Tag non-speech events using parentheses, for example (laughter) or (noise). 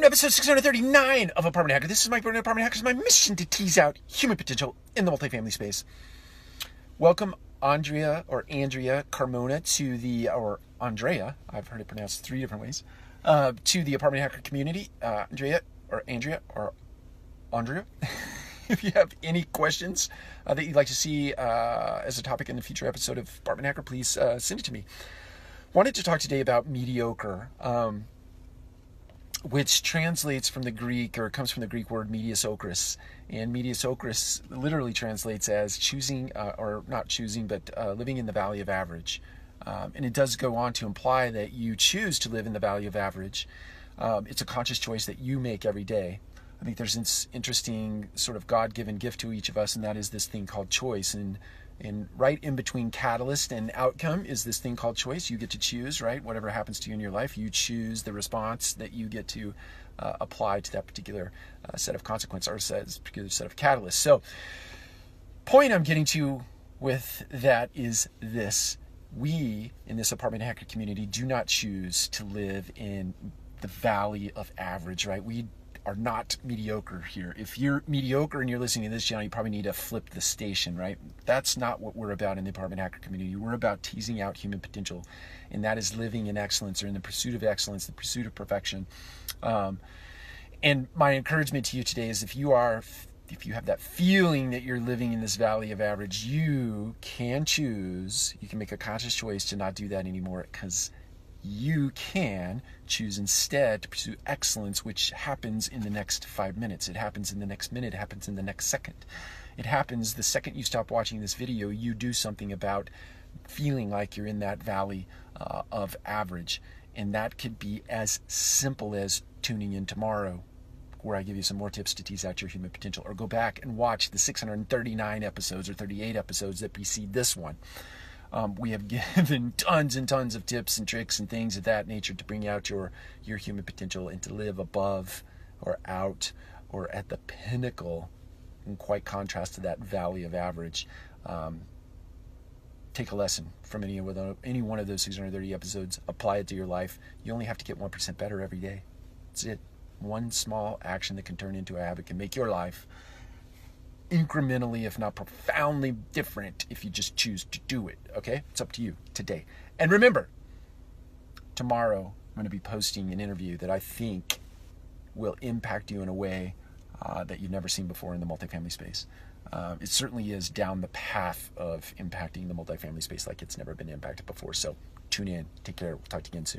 Welcome to episode 639 of Apartment Hacker. This is Mike Brewer, Apartment Hackers. My mission to tease out human potential in the multifamily space. Welcome, Andrea or Andrea Carmona to the, or Andrea, I've heard it pronounced three different ways, uh, to the Apartment Hacker community. Uh, Andrea or Andrea or Andrea. (laughs) if you have any questions uh, that you'd like to see uh, as a topic in the future episode of Apartment Hacker, please uh, send it to me. Wanted to talk today about mediocre. Um, which translates from the Greek or comes from the Greek word mediasocris. And mediasocris literally translates as choosing, uh, or not choosing, but uh, living in the valley of average. Um, and it does go on to imply that you choose to live in the valley of average. Um, it's a conscious choice that you make every day. I think there's an interesting sort of God given gift to each of us, and that is this thing called choice. And and right in between catalyst and outcome is this thing called choice. You get to choose, right? Whatever happens to you in your life, you choose the response that you get to uh, apply to that particular uh, set of consequences or set, particular set of catalysts. So, point I'm getting to with that is this. We in this apartment hacker community do not choose to live in the valley of average, right? We are not mediocre here. If you're mediocre and you're listening to this channel, you probably need to flip the station, right? That's not what we're about in the apartment hacker community. We're about teasing out human potential, and that is living in excellence or in the pursuit of excellence, the pursuit of perfection. Um, and my encouragement to you today is if you are if you have that feeling that you're living in this valley of average, you can choose, you can make a conscious choice to not do that anymore because you can choose instead to pursue excellence, which happens in the next five minutes. It happens in the next minute. It happens in the next second. It happens the second you stop watching this video, you do something about feeling like you're in that valley uh, of average. And that could be as simple as tuning in tomorrow, where I give you some more tips to tease out your human potential, or go back and watch the 639 episodes or 38 episodes that precede this one. Um, we have (laughs) given tons and tons of tips and tricks and things of that nature to bring out your your human potential and to live above or out or at the pinnacle in quite contrast to that valley of average. Um, take a lesson from any, any one of those 630 episodes, apply it to your life. You only have to get 1% better every day. That's it. One small action that can turn into a habit can make your life incrementally, if not profoundly different if you just choose to do it. Okay? It's up to you today. And remember, tomorrow I'm going to be posting an interview that I think will impact you in a way uh, that you've never seen before in the multifamily space. Uh, it certainly is down the path of impacting the multifamily space like it's never been impacted before. So tune in. Take care. We'll talk to you again soon.